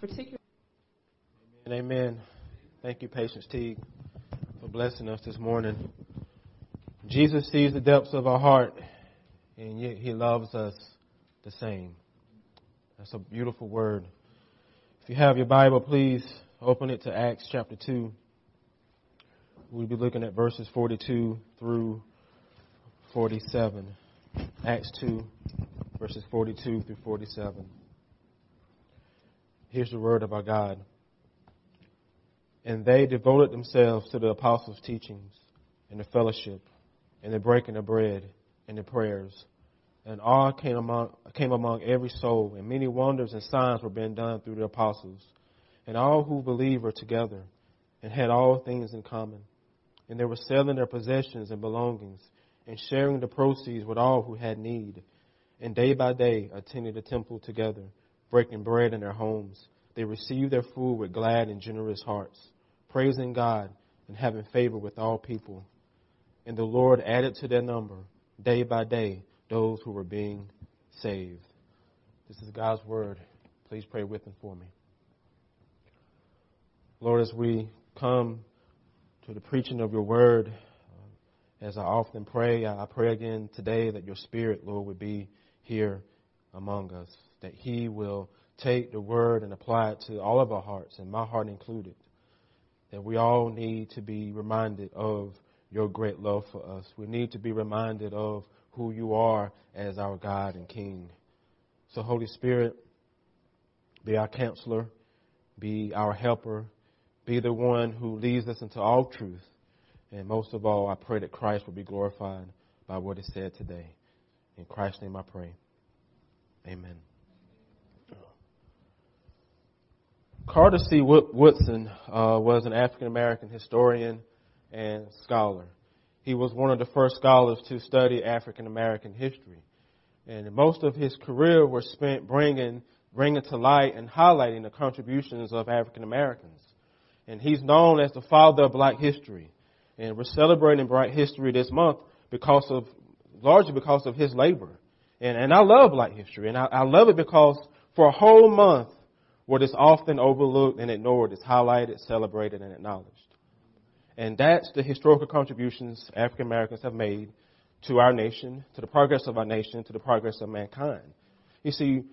particularly. And amen. Thank you, Patience Teague, for blessing us this morning. Jesus sees the depths of our heart, and yet He loves us the same. That's a beautiful word. If you have your Bible, please open it to Acts chapter 2. We'll be looking at verses 42 through 47. Acts 2, verses 42 through 47. Here's the word of our God. And they devoted themselves to the apostles' teachings and the fellowship and the breaking of bread and the prayers. And awe came among, came among every soul, and many wonders and signs were being done through the apostles. And all who believed were together and had all things in common. And they were selling their possessions and belongings and sharing the proceeds with all who had need. And day by day attended the temple together, breaking bread in their homes. They received their food with glad and generous hearts, praising God and having favor with all people. And the Lord added to their number, day by day, those who were being saved. This is God's word. Please pray with and for me. Lord, as we come to the preaching of your word, uh, as I often pray, I pray again today that your spirit, Lord, would be here among us, that he will take the word and apply it to all of our hearts, and my heart included, that we all need to be reminded of your great love for us. We need to be reminded of who you are as our God and King. So, Holy Spirit, be our counselor, be our helper, be the one who leads us into all truth. And most of all, I pray that Christ will be glorified by what is said today. In Christ's name I pray. Amen. Carter G. Woodson uh, was an African American historian and scholar. He was one of the first scholars to study African American history. And most of his career was spent bringing, bringing to light and highlighting the contributions of African Americans. And he's known as the father of black history. And we're celebrating Black History this month because of, largely because of his labor. And, and I love black history. And I, I love it because for a whole month, what is often overlooked and ignored is highlighted, celebrated, and acknowledged. And that's the historical contributions African Americans have made to our nation, to the progress of our nation, to the progress of mankind. You see,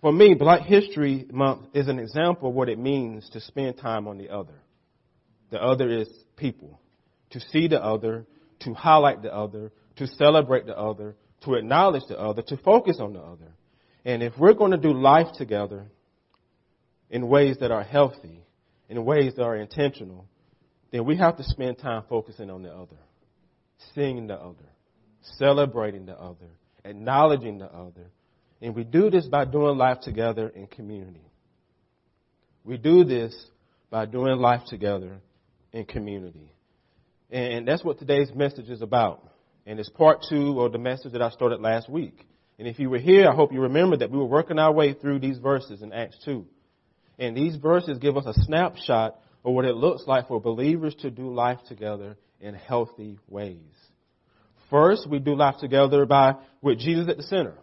for me, Black History Month is an example of what it means to spend time on the other. The other is people. To see the other, to highlight the other, to celebrate the other, to acknowledge the other, to focus on the other. And if we're going to do life together in ways that are healthy, in ways that are intentional, then we have to spend time focusing on the other, seeing the other, celebrating the other, acknowledging the other. And we do this by doing life together in community. We do this by doing life together in community. And that's what today's message is about. And it's part two of the message that I started last week. And if you were here, I hope you remember that we were working our way through these verses in Acts 2. And these verses give us a snapshot of what it looks like for believers to do life together in healthy ways. First, we do life together by with Jesus at the center.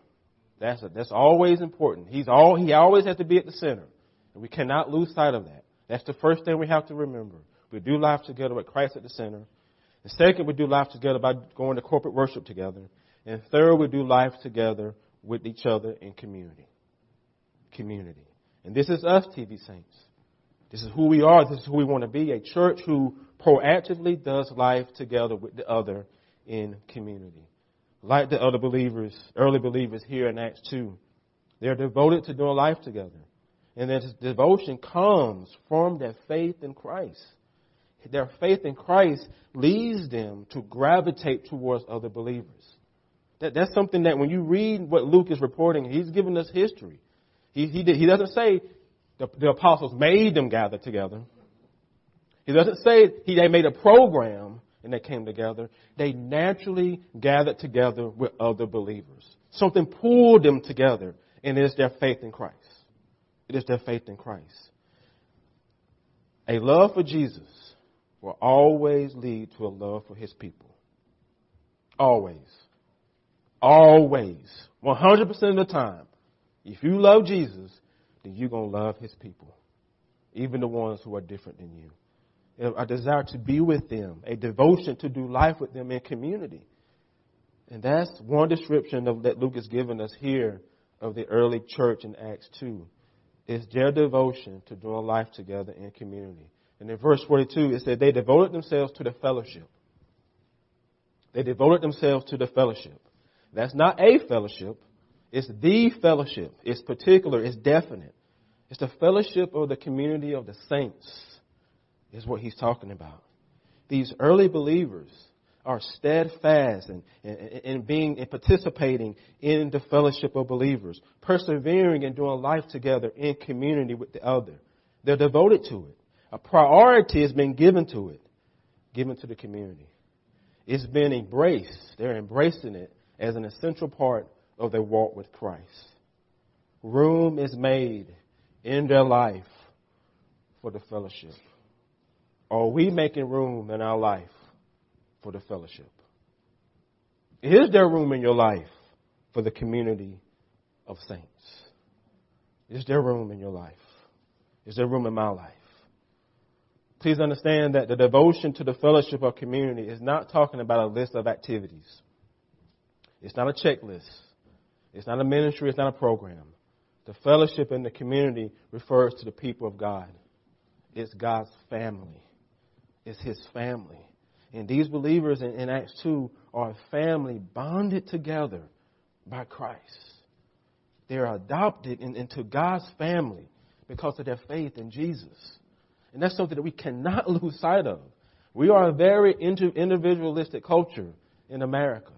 That's a, that's always important. He's all he always has to be at the center, and we cannot lose sight of that. That's the first thing we have to remember. We do life together with Christ at the center. And second, we do life together by going to corporate worship together. And third, we do life together with each other in community. Community. And this is us, TVC Saints. This is who we are. This is who we want to be. A church who proactively does life together with the other in community. Like the other believers, early believers here in Acts 2. They're devoted to doing life together. And this devotion comes from their faith in Christ. Their faith in Christ leads them to gravitate towards other believers. That, that's something that when you read what Luke is reporting, he's giving us history. He, he, he doesn't say the, the apostles made them gather together. He doesn't say he, they made a program and they came together. They naturally gathered together with other believers. Something pulled them together, and it is their faith in Christ. It is their faith in Christ. A love for Jesus will always lead to a love for his people. Always. Always. 100% of the time. If you love Jesus, then you're going to love his people, even the ones who are different than you. A desire to be with them, a devotion to do life with them in community. And that's one description of, that Luke has given us here of the early church in Acts 2. Is their devotion to doing life together in community. And in verse 42, it said they devoted themselves to the fellowship. They devoted themselves to the fellowship. That's not a fellowship. It's the fellowship. It's particular. It's definite. It's the fellowship of the community of the saints is what he's talking about. These early believers are steadfast in, in, in being and participating in the fellowship of believers, persevering and doing life together in community with the other. They're devoted to it. A priority has been given to it, given to the community. It's been embraced. They're embracing it as an essential part of their walk with Christ. Room is made in their life for the fellowship. Are we making room in our life for the fellowship? Is there room in your life for the community of saints? Is there room in your life? Is there room in my life? Please understand that the devotion to the fellowship of community is not talking about a list of activities. It's not a checklist. It's not a ministry. It's not a program. The fellowship in the community refers to the people of God. It's God's family. It's His family. And these believers in, in Acts 2 are a family bonded together by Christ. They're adopted in, into God's family because of their faith in Jesus. And that's something that we cannot lose sight of. We are a very individualistic culture in America.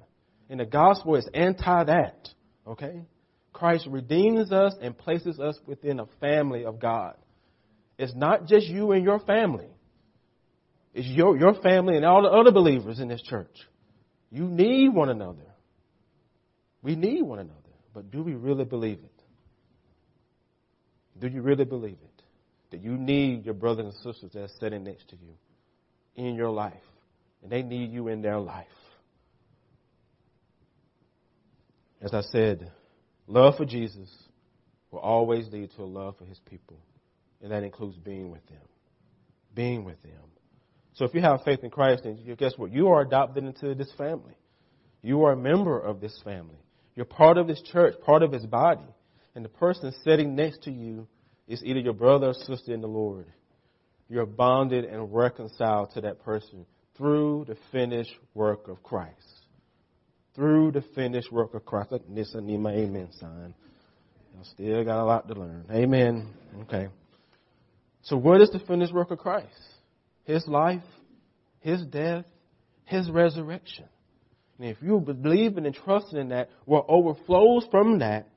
And the gospel is anti that. Okay? Christ redeems us and places us within a family of God. It's not just you and your family. It's your, your family and all the other believers in this church. You need one another. We need one another. But do we really believe it? Do you really believe it? that you need your brothers and sisters that are sitting next to you in your life, and they need you in their life. As I said, love for Jesus will always lead to a love for his people, and that includes being with them. Being with them. So if you have faith in Christ, then guess what? You are adopted into this family. You are a member of this family. You're part of this church, part of his body. And the person sitting next to you is either your brother or sister in the Lord. You're bonded and reconciled to that person through the finished work of Christ. Through the finished work of Christ. This I need my amen sign. I still got a lot to learn. Amen. Okay. So what is the finished work of Christ? His life, His death, His resurrection. And if you believe and trust in that, what overflows from that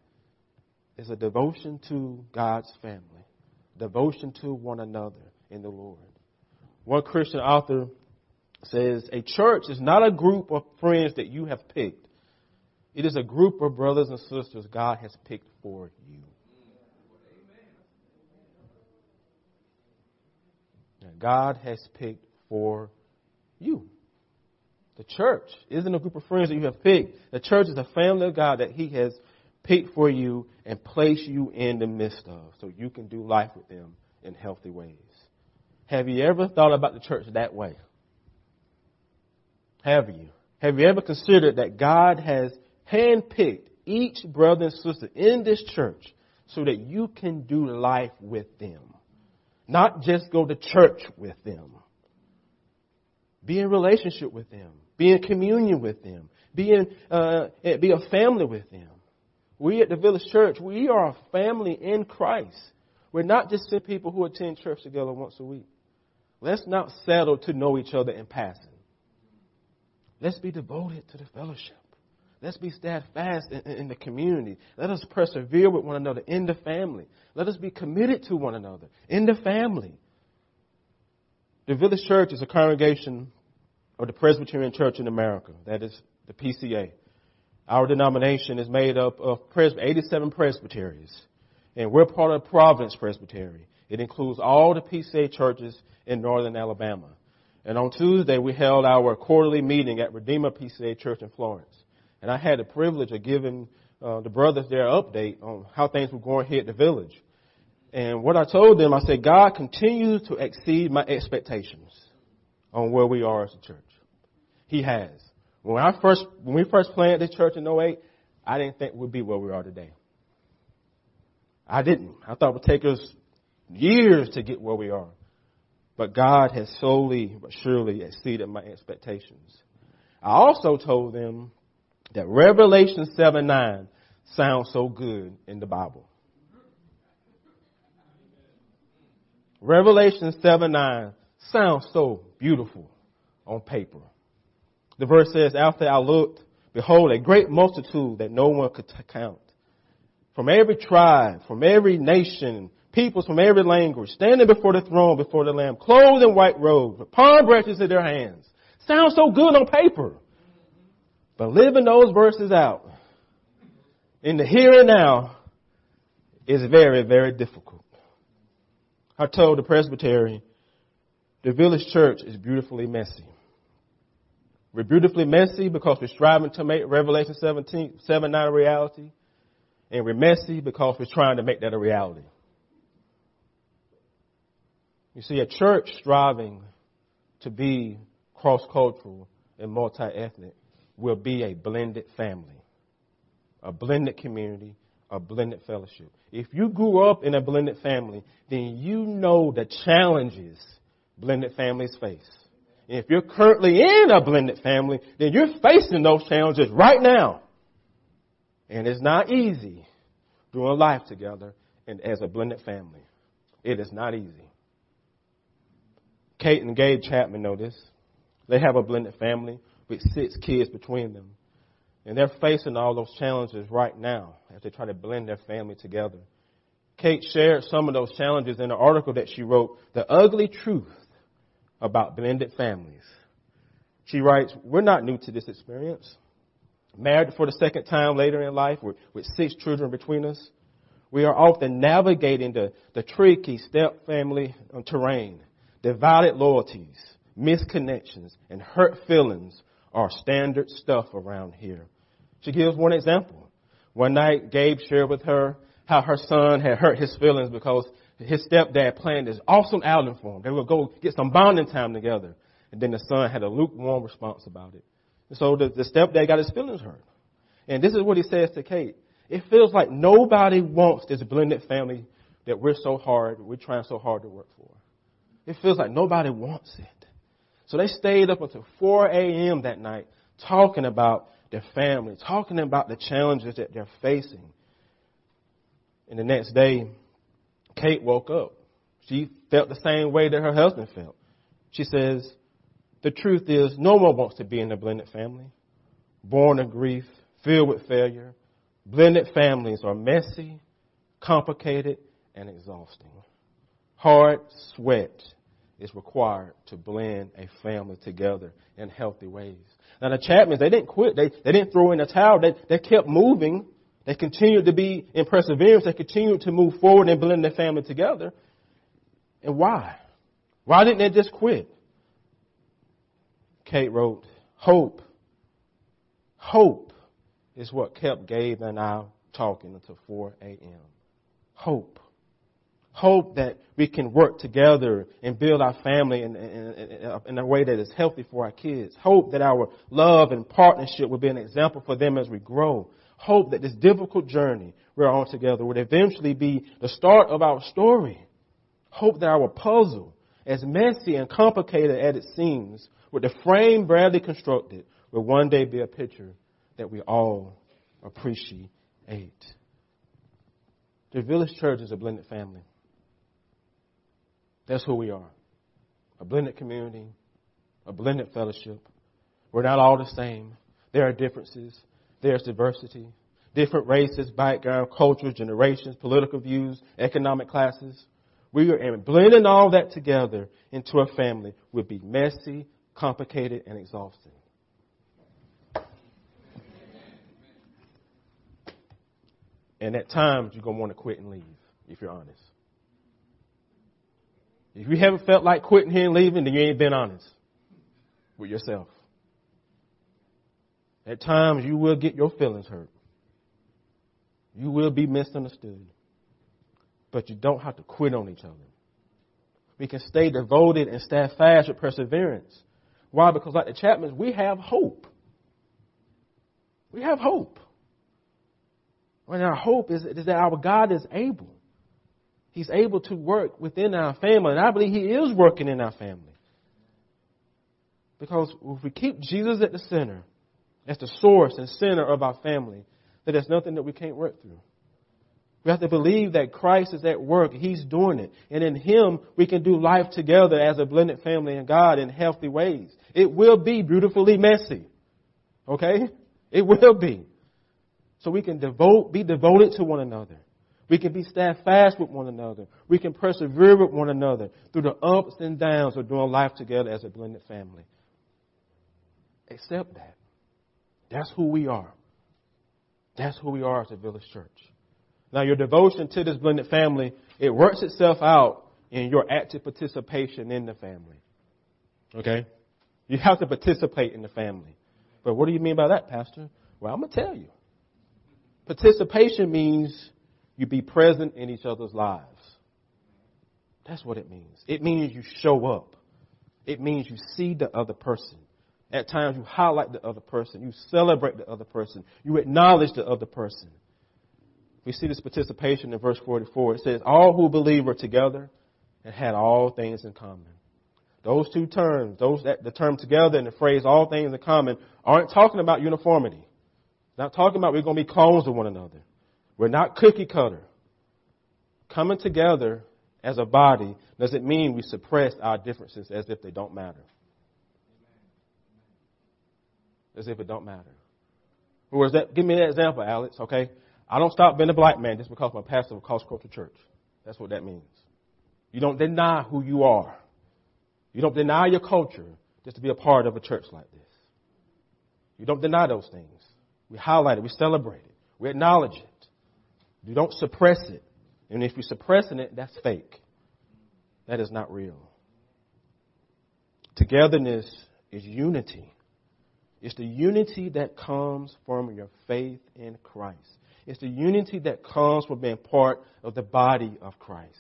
is a devotion to God's family, devotion to one another in the Lord. One Christian author says, A church is not a group of friends that you have picked. It is a group of brothers and sisters God has picked for you. God has picked for you. The church isn't a group of friends that you have picked. The church is a family of God that He has picked for you and placed you in the midst of so you can do life with them in healthy ways. Have you ever thought about the church that way? Have you? Have you ever considered that God has handpicked each brother and sister in this church so that you can do life with them? Not just go to church with them. Be in relationship with them. Be in communion with them. Be in, uh, be a family with them. We at the Village Church, we are a family in Christ. We're not just people who attend church together once a week. Let's not settle to know each other in passing. Let's be devoted to the fellowship. Let's be steadfast in, in, the community. Let us persevere with one another in the family. Let us be committed to one another in the family. The Village Church is a congregation of the Presbyterian Church in America. That is the PCA. Our denomination is made up of 87 presbyteries, and we're part of Providence Presbytery. It includes all the PCA churches in northern Alabama. And on Tuesday, we held our quarterly meeting at Redeemer PCA Church in Florence. And I had the privilege of giving uh, the brothers their update on how things were going here at the village. And what I told them, I said, God continues to exceed my expectations on where we are as a church. He has. When I first, when we first planted this church in 08, I didn't think we'd be where we are today. I didn't. I thought it would take us years to get where we are. But God has slowly but surely exceeded my expectations. I also told them that Revelation 7 9 sounds so good in the Bible. Revelation 7 9 sounds so beautiful on paper. The verse says, After I looked, behold, a great multitude that no one could count. From every tribe, from every nation, peoples from every language, standing before the throne, before the Lamb, clothed in white robes, with palm branches in their hands. Sounds so good on paper. But living those verses out in the here and now is very, very difficult. I told the presbytery, the village church is beautifully messy. We're beautifully messy because we're striving to make Revelation 17, 7, 9 a reality. And we're messy because we're trying to make that a reality. You see, a church striving to be cross-cultural and multi-ethnic will be a blended family, a blended community, a blended fellowship. If you grew up in a blended family, then you know the challenges blended families face. If you're currently in a blended family, then you're facing those challenges right now. And it's not easy doing life together and as a blended family. It is not easy. Kate and Gabe Chapman know this. They have a blended family with six kids between them. And they're facing all those challenges right now as they try to blend their family together. Kate shared some of those challenges in an article that she wrote, The Ugly Truth About Blended Families. She writes, We're not new to this experience. Married for the second time later in life with, with six children between us, we are often navigating the, the tricky step family terrain. Divided loyalties, misconnections, and hurt feelings are standard stuff around here. She gives one example. One night, Gabe shared with her how her son had hurt his feelings because his stepdad planned this awesome outing for him. They would go get some bonding time together. And then the son had a lukewarm response about it. And so the, the stepdad got his feelings hurt. And this is what he says to Kate. It feels like nobody wants this blended family that we're so hard, we're trying so hard to work for. It feels like nobody wants it. So they stayed up until 4 a.m. that night talking about their family, talking about the challenges that they're facing. And the next day, Kate woke up. She felt the same way that her husband felt. She says, the truth is, no one wants to be in a blended family. Born of grief, filled with failure. Blended families are messy, complicated, and exhausting. Hard sweat is required to blend a family together in healthy ways. Now the Chapmans, they didn't quit. They, they didn't throw in the towel. They, they kept moving. They continued to be in perseverance. They continued to move forward and blend their family together. And why? Why didn't they just quit? Kate wrote, hope. Hope is what kept Gabe and I talking until 4 a.m. Hope hope that we can work together and build our family in, in, in, a way that is healthy for our kids. Hope that our love and partnership will be an example for them as we grow. Hope that this difficult journey we're on together would eventually be the start of our story. Hope that our puzzle, as messy and complicated as it seems, with the frame badly constructed, will one day be a picture that we all appreciate. The village church is a blended family. That's who we are. A blended community, a blended fellowship. We're not all the same. There are differences. There's diversity. Different races, background, cultures, generations, political views, economic classes. We are and blending all that together into a family would be messy, complicated, and exhausting. And at times you're going to want to quit and leave, if you're honest. If you haven't felt like quitting here and leaving, then you ain't been honest with yourself. At times you will get your feelings hurt. You will be misunderstood. but you don't have to quit on each other. We can stay devoted and stand fast with perseverance. Why? Because like the Chapmans, we have hope. We have hope. And our hope is, is that our God is able. He's able to work within our family. And I believe He is working in our family. Because if we keep Jesus at the center, as the source and center of our family, then there's nothing that we can't work through. We have to believe that Christ is at work. He's doing it. And in Him, we can do life together as a blended family in God in healthy ways. It will be beautifully messy. Okay? It will be. So we can devote, be devoted to one another. We can be steadfast with one another. We can persevere with one another through the ups and downs of doing life together as a blended family. Accept that. That's who we are. That's who we are as a village church. Now, your devotion to this blended family, it works itself out in your active participation in the family. Okay? You have to participate in the family. But what do you mean by that, Pastor? Well, I'm going to tell you. Participation means you be present in each other's lives. That's what it means. It means you show up. It means you see the other person. At times you highlight the other person. You celebrate the other person. You acknowledge the other person. We see this participation in verse 44. It says, All who believe were together and had all things in common. Those two terms, those that the term together and the phrase all things in common aren't talking about uniformity. Not talking about we're going to be clones of one another. We're not cookie cutter. Coming together as a body doesn't mean we suppress our differences as if they don't matter. As if it don't matter. Whereas that, give me that example, Alex, okay? I don't stop being a black man just because I'm pastor of a cross culture church. That's what that means. You don't deny who you are. You don't deny your culture just to be a part of a church like this. You don't deny those things. We highlight it. We celebrate it. We acknowledge it. You don't suppress it. And if you're suppressing it, that's fake. That is not real. Togetherness is unity. It's the unity that comes from your faith in Christ. It's the unity that comes from being part of the body of Christ.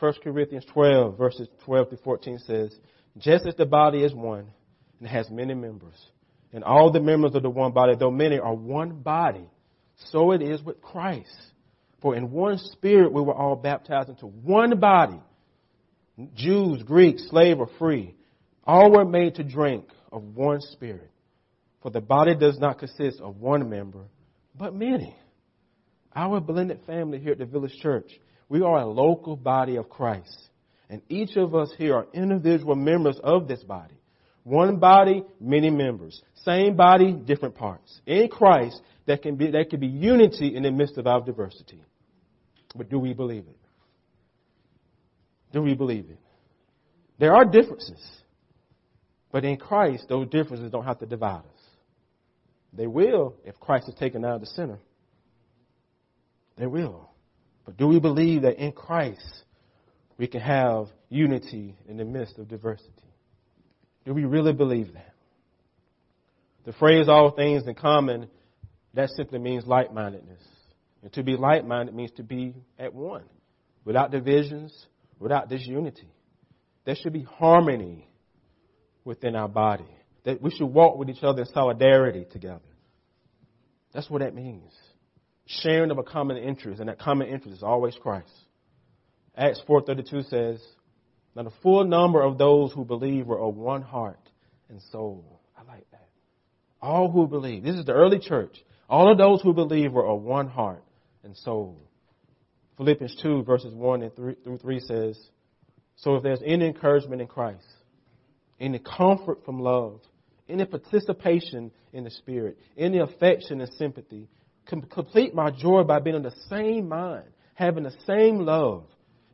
1 Corinthians 12, verses 12 to 14 says, Just as the body is one and has many members, and all the members of the one body, though many, are one body, so it is with Christ. For in one spirit we were all baptized into one body. Jews, Greeks, slave or free, all were made to drink of one spirit. For the body does not consist of one member, but many. Our blended family here at the Village Church, we are a local body of Christ. And each of us here are individual members of this body. One body, many members. Same body, different parts. In Christ, there can be, there can be unity in the midst of our diversity. But do we believe it? Do we believe it? There are differences. But in Christ, those differences don't have to divide us. They will if Christ is taken out of the center. They will. But do we believe that in Christ we can have unity in the midst of diversity? Do we really believe that? The phrase all things in common, that simply means like mindedness. And to be like minded means to be at one, without divisions, without disunity. There should be harmony within our body. That we should walk with each other in solidarity together. That's what that means sharing of a common interest, and that common interest is always Christ. Acts 4.32 says, Now the full number of those who believe were of one heart and soul. I like that. All who believe. This is the early church. All of those who believe were of one heart and soul. Philippians 2 verses 1 and 3 through 3 says, So if there's any encouragement in Christ, any comfort from love, any participation in the Spirit, any affection and sympathy, complete my joy by being in the same mind, having the same love,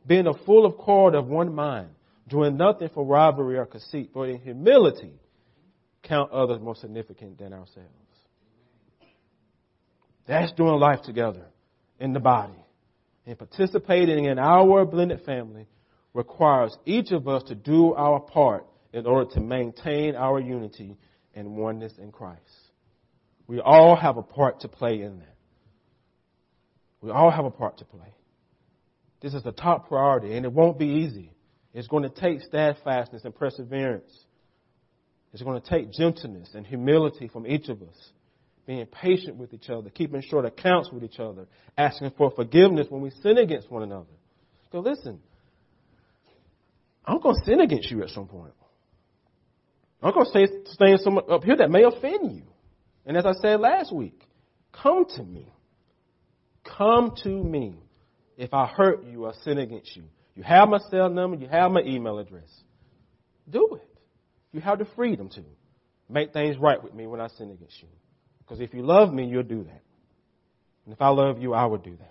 being a full accord of one mind, doing nothing for rivalry or conceit, but in humility count others more significant than ourselves. That's doing life together in the body. And participating in our blended family requires each of us to do our part in order to maintain our unity and oneness in Christ. We all have a part to play in that. We all have a part to play. This is the top priority, and it won't be easy. It's going to take steadfastness and perseverance. It's going to take gentleness and humility from each of us, being patient with each other, keeping short accounts with each other, asking for forgiveness when we sin against one another. So listen, I'm going to sin against you at some point. I'm going to say things up here that may offend you. And as I said last week, come to me. Come to me if I hurt you or sin against you. You have my cell number, you have my email address. Do it. You have the freedom to make things right with me when I sin against you. Because if you love me, you'll do that. And if I love you, I will do that.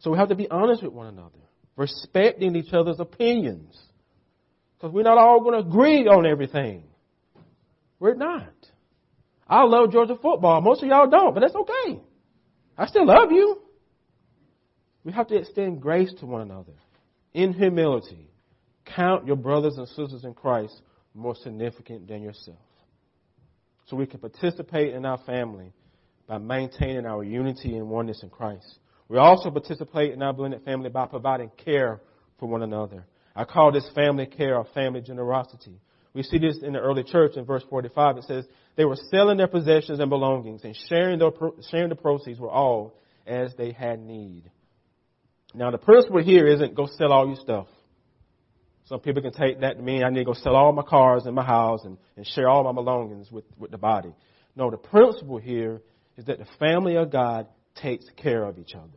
So we have to be honest with one another, respecting each other's opinions. Because we're not all going to agree on everything. We're not. I love Georgia football. Most of y'all don't, but that's okay. I still love you. We have to extend grace to one another in humility. Count your brothers and sisters in Christ more significant than yourself. So we can participate in our family by maintaining our unity and oneness in Christ. We also participate in our blended family by providing care for one another. I call this family care or family generosity. We see this in the early church in verse 45. It says, they were selling their possessions and belongings and sharing, their, sharing the proceeds with all as they had need. Now the principle here isn't go sell all your stuff. Some people can take that to mean I need to go sell all my cars and my house and, and share all my belongings with, with the body. No, the principle here is that the family of God takes care of each other.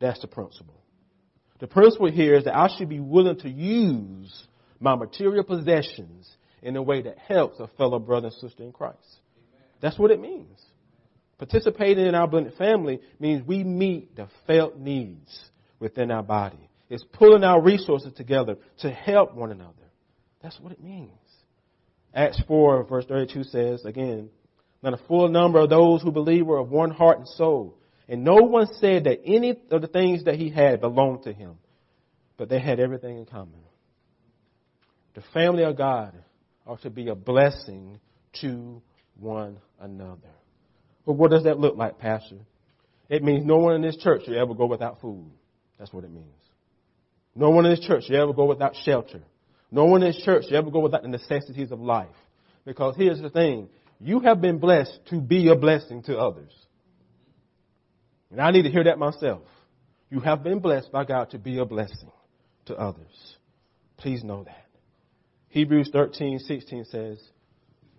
That's the principle. The principle here is that I should be willing to use my material possessions in a way that helps a fellow brother and sister in Christ. That's what it means. Participating in our blended family means we meet the felt needs within our body. It's pulling our resources together to help one another. That's what it means. Acts 4 verse 32 says, again, now the full number of those who believe were of one heart and soul. And no one said that any of the things that he had belonged to him, but they had everything in common. The family of God are to be a blessing to one another. But what does that look like, Pastor? It means no one in this church should ever go without food. That's what it means. No one in this church should ever go without shelter. No one in this church should ever go without the necessities of life. Because here's the thing. You have been blessed to be a blessing to others. And I need to hear that myself. You have been blessed by God to be a blessing to others. Please know that. Hebrews 13, 16 says,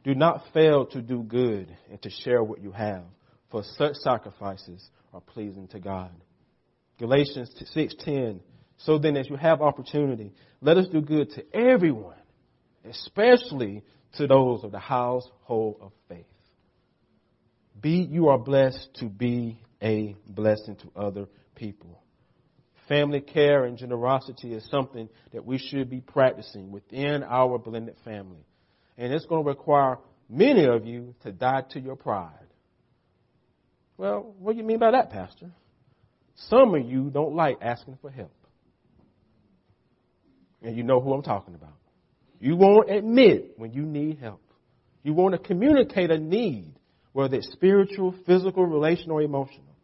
Do not fail to do good and to share what you have, for such sacrifices are pleasing to God. Galatians 6:10 So then as you have opportunity let us do good to everyone especially to those of the household of faith. Be you are blessed to be a blessing to other people. Family care and generosity is something that we should be practicing within our blended family. And it's going to require many of you to die to your pride. Well what do you mean by that pastor? Some of you don't like asking for help. And you know who I'm talking about. You won't admit when you need help. You want to communicate a need, whether it's spiritual, physical, relational, emotional.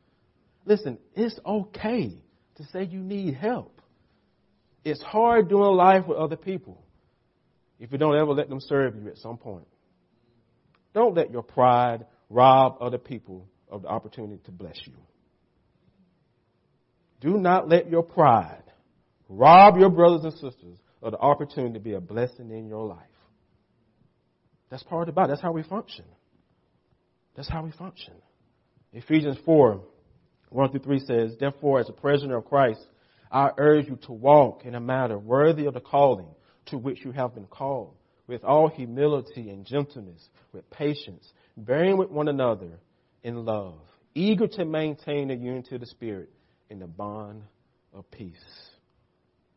Listen, it's okay to say you need help. It's hard doing life with other people if you don't ever let them serve you at some point. Don't let your pride rob other people of the opportunity to bless you. Do not let your pride rob your brothers and sisters of the opportunity to be a blessing in your life. That's part of the body. That's how we function. That's how we function. Ephesians 4, 1 through 3 says, Therefore, as a prisoner of Christ, I urge you to walk in a manner worthy of the calling to which you have been called, with all humility and gentleness, with patience, bearing with one another in love, eager to maintain the unity of the Spirit in the bond of peace.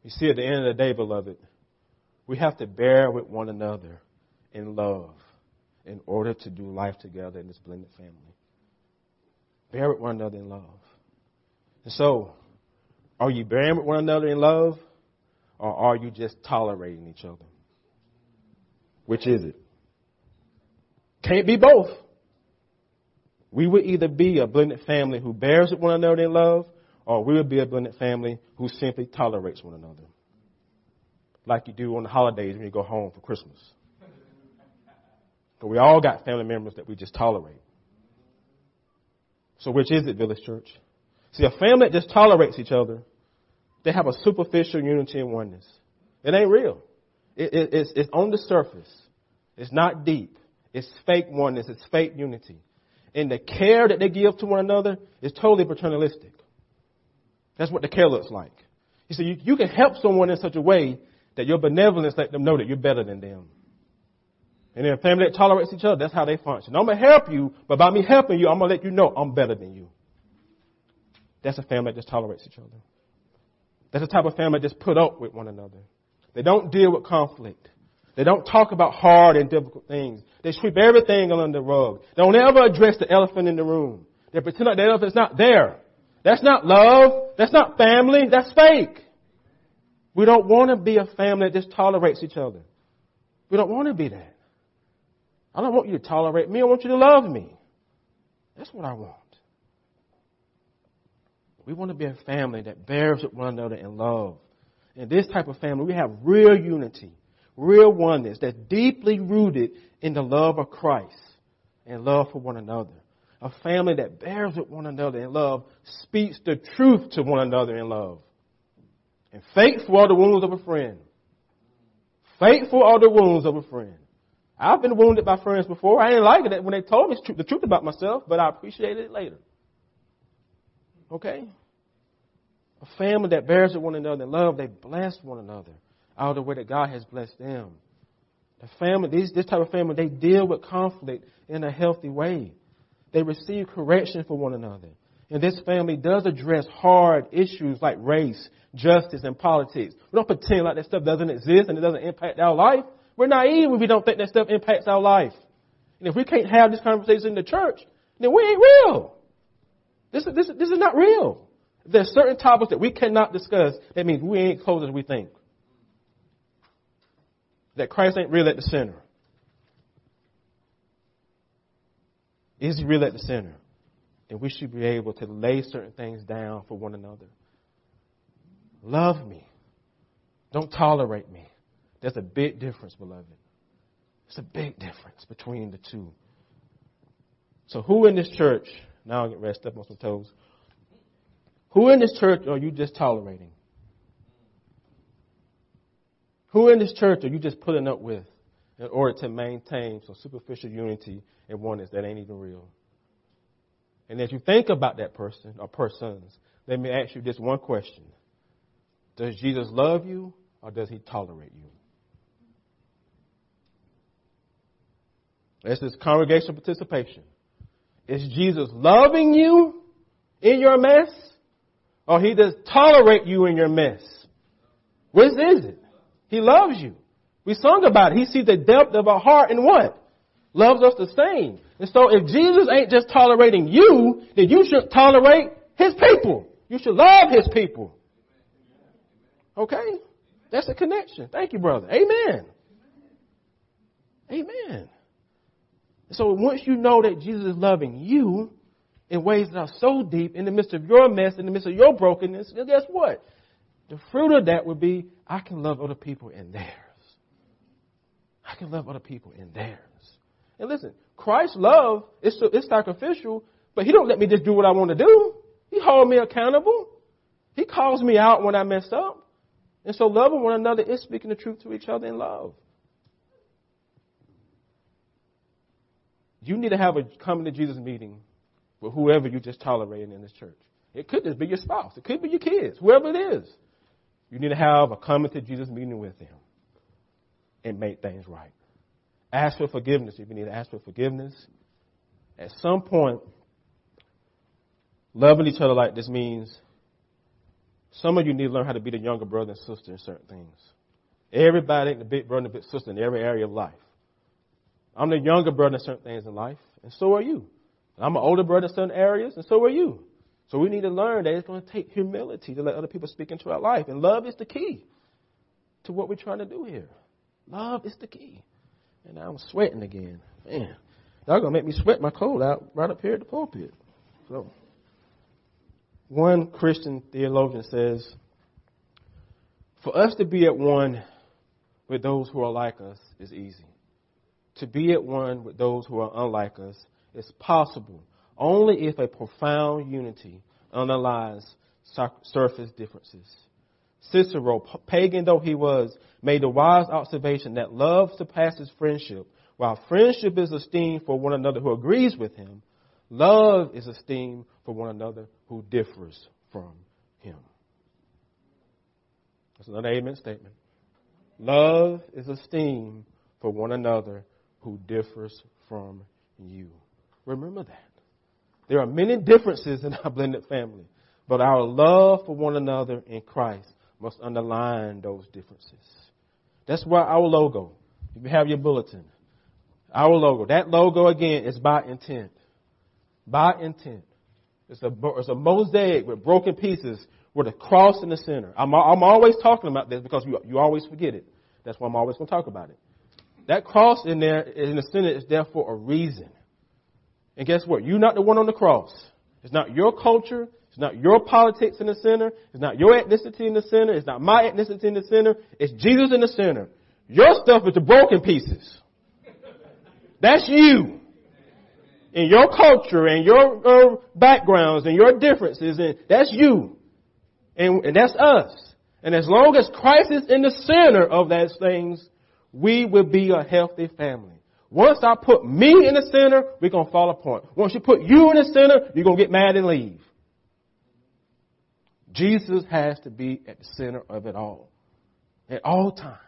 You see, at the end of the day, beloved, we have to bear with one another in love in order to do life together in this blended family. Bear with one another in love. And so, are you bearing with one another in love, or are you just tolerating each other? Which is it? Can't be both. We would either be a blended family who bears with one another in love, or we'll be a blended family who simply tolerates one another. Like you do on the holidays when you go home for Christmas. But we all got family members that we just tolerate. So which is it, Village Church? See, a family that just tolerates each other, they have a superficial unity and oneness. It ain't real. It, it, it's, it's on the surface. It's not deep. It's fake oneness. It's fake unity. And the care that they give to one another is totally paternalistic. That's what the care looks like. You see, you, you can help someone in such a way that your benevolence let them know that you're better than them. And in a family that tolerates each other, that's how they function. I'm going to help you, but by me helping you, I'm going to let you know I'm better than you. That's a family that just tolerates each other. That's the type of family that just put up with one another. They don't deal with conflict. They don't talk about hard and difficult things. They sweep everything under the rug. They don't ever address the elephant in the room. They pretend like the elephant's not there. That's not love. That's not family. That's fake. We don't want to be a family that just tolerates each other. We don't want to be that. I don't want you to tolerate me. I want you to love me. That's what I want. We want to be a family that bears with one another in love. In this type of family, we have real unity, real oneness that's deeply rooted in the love of Christ and love for one another. A family that bears with one another in love speaks the truth to one another in love. And faithful are the wounds of a friend. Faithful are the wounds of a friend. I've been wounded by friends before. I didn't like it when they told me the truth about myself, but I appreciated it later. Okay? A family that bears with one another in love, they bless one another out of the way that God has blessed them. The family, this type of family, they deal with conflict in a healthy way. They receive correction for one another. And this family does address hard issues like race, justice, and politics. We don't pretend like that stuff doesn't exist and it doesn't impact our life. We're naive when we don't think that stuff impacts our life. And if we can't have this conversation in the church, then we ain't real. This, this, this is not real. There's certain topics that we cannot discuss, that means we ain't close as we think. That Christ ain't real at the center. Is he real at the center? Then we should be able to lay certain things down for one another. Love me. Don't tolerate me. There's a big difference, beloved. There's a big difference between the two. So who in this church, now I'll get rest up on some toes. Who in this church are you just tolerating? Who in this church are you just putting up with in order to maintain some superficial unity and oneness that ain't even real? And as you think about that person or persons, let me ask you this one question. Does Jesus love you or does he tolerate you? That's This is congregational participation. Is Jesus loving you in your mess? Or he does tolerate you in your mess? Which is it? He loves you. We sung about it. He sees the depth of our heart and what? Loves us the same. And so if Jesus ain't just tolerating you, then you should tolerate his people. You should love his people. Okay? That's a connection. Thank you, brother. Amen. Amen. So once you know that Jesus is loving you in ways that are so deep in the midst of your mess, in the midst of your brokenness, guess what? The fruit of that would be I can love other people in theirs. I can love other people in theirs. And listen, Christ's love is it's sacrificial, but He don't let me just do what I want to do. He holds me accountable. He calls me out when I mess up. And so loving one another is speaking the truth to each other in love. You need to have a coming to Jesus meeting with whoever you just tolerating in this church. It could just be your spouse. It could be your kids, whoever it is. You need to have a coming to Jesus meeting with them and make things right. Ask for forgiveness if you need to ask for forgiveness. At some point, loving each other like this means some of you need to learn how to be the younger brother and sister in certain things. Everybody ain't the big brother and big sister in every area of life. I'm the younger brother in certain things in life, and so are you. I'm an older brother in certain areas, and so are you. So we need to learn that it's going to take humility to let other people speak into our life. And love is the key to what we're trying to do here. Love is the key. And I'm sweating again. Man, y'all to make me sweat my cold out right up here at the pulpit. So, One Christian theologian says, For us to be at one with those who are like us is easy. To be at one with those who are unlike us is possible only if a profound unity underlies surface differences. Cicero, pagan though he was, made the wise observation that love surpasses friendship. While friendship is esteemed for one another who agrees with him, love is esteemed for one another who differs from him. That's another amen statement. Love is esteemed for one another who differs from you. Remember that. There are many differences in our blended family, but our love for one another in Christ must underline those differences. That's why our logo, if you have your bulletin, our logo, that logo again is by intent. By intent. It's a, it's a mosaic with broken pieces with a cross in the center. I'm, I'm always talking about this because you, you always forget it. That's why I'm always going to talk about it. That cross in there, in the center, is there for a reason. And guess what? You're not the one on the cross. It's not your culture. It's not your politics in the center. It's not your ethnicity in the center. It's not my ethnicity in the center. It's Jesus in the center. Your stuff is the broken pieces. That's you. In your culture and your uh, backgrounds and your differences, and that's you. And, and that's us. And as long as Christ is in the center of those things, we will be a healthy family. Once I put me in the center, we're going to fall apart. Once you put you in the center, you're going to get mad and leave. Jesus has to be at the center of it all. At all times.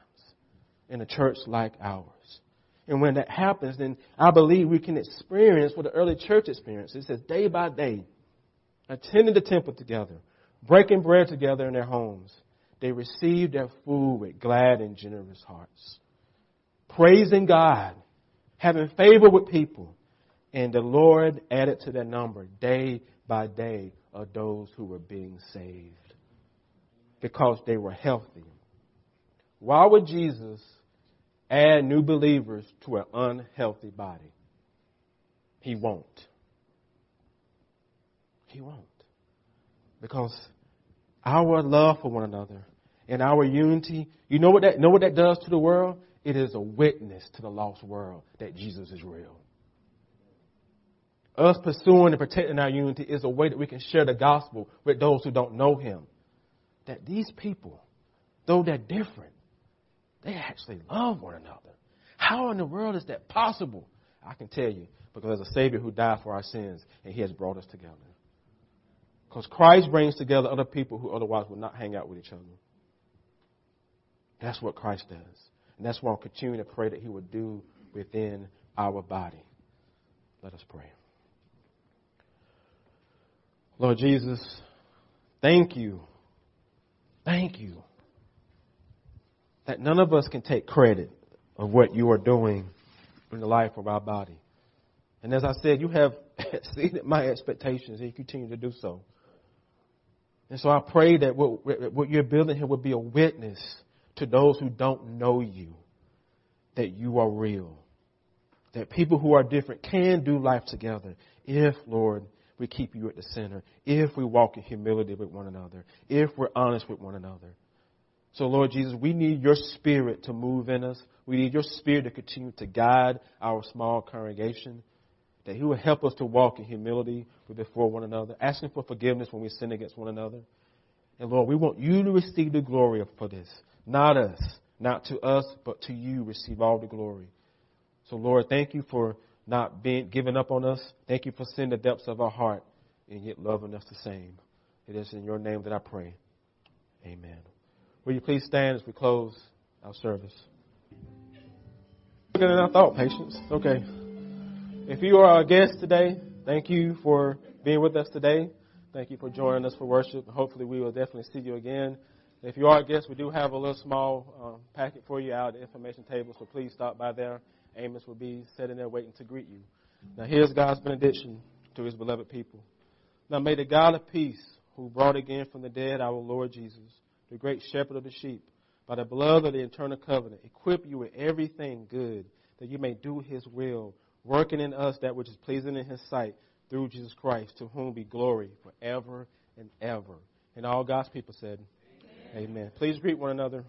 In a church like ours. And when that happens, then I believe we can experience what the early church experienced. It says day by day, attending the temple together, breaking bread together in their homes, they received their food with glad and generous hearts, praising God, having favor with people, and the Lord added to their number day by day of those who were being saved because they were healthy. Why would Jesus add new believers to an unhealthy body? He won't. He won't. Because our love for one another and our unity, you know what that, know what that does to the world? It is a witness to the lost world that Jesus is real. Us pursuing and protecting our unity is a way that we can share the gospel with those who don't know Him. That these people, though they're different, they actually love one another. How in the world is that possible? I can tell you, because there's a Savior who died for our sins, and He has brought us together. Because Christ brings together other people who otherwise would not hang out with each other. That's what Christ does. And that's what I'm continuing to pray that He would do within our body. Let us pray. Lord Jesus, thank you. Thank you. That none of us can take credit of what you are doing in the life of our body. And as I said, you have exceeded my expectations and you continue to do so. And so I pray that what, what you're building here would be a witness to those who don't know you that you are real. That people who are different can do life together if, Lord, we keep you at the center, if we walk in humility with one another, if we're honest with one another. So, Lord Jesus, we need your spirit to move in us. We need your spirit to continue to guide our small congregation. That He will help us to walk in humility before one another, asking for forgiveness when we sin against one another. And Lord, we want you to receive the glory for this, not us, not to us, but to you receive all the glory. So, Lord, thank you for not being giving up on us. Thank you for seeing the depths of our heart and yet loving us the same. It is in your name that I pray. Amen. Will you please stand as we close our service? Looking at our thought, patience. Okay. If you are a guest today, thank you for being with us today. Thank you for joining us for worship. Hopefully, we will definitely see you again. If you are a guest, we do have a little small um, packet for you out at the information table, so please stop by there. Amos will be sitting there waiting to greet you. Now, here's God's benediction to his beloved people. Now, may the God of peace, who brought again from the dead our Lord Jesus, the great shepherd of the sheep, by the blood of the eternal covenant, equip you with everything good, that you may do his will, working in us that which is pleasing in his sight, through Jesus Christ, to whom be glory forever and ever. And all God's people said, Amen. Amen. Please greet one another.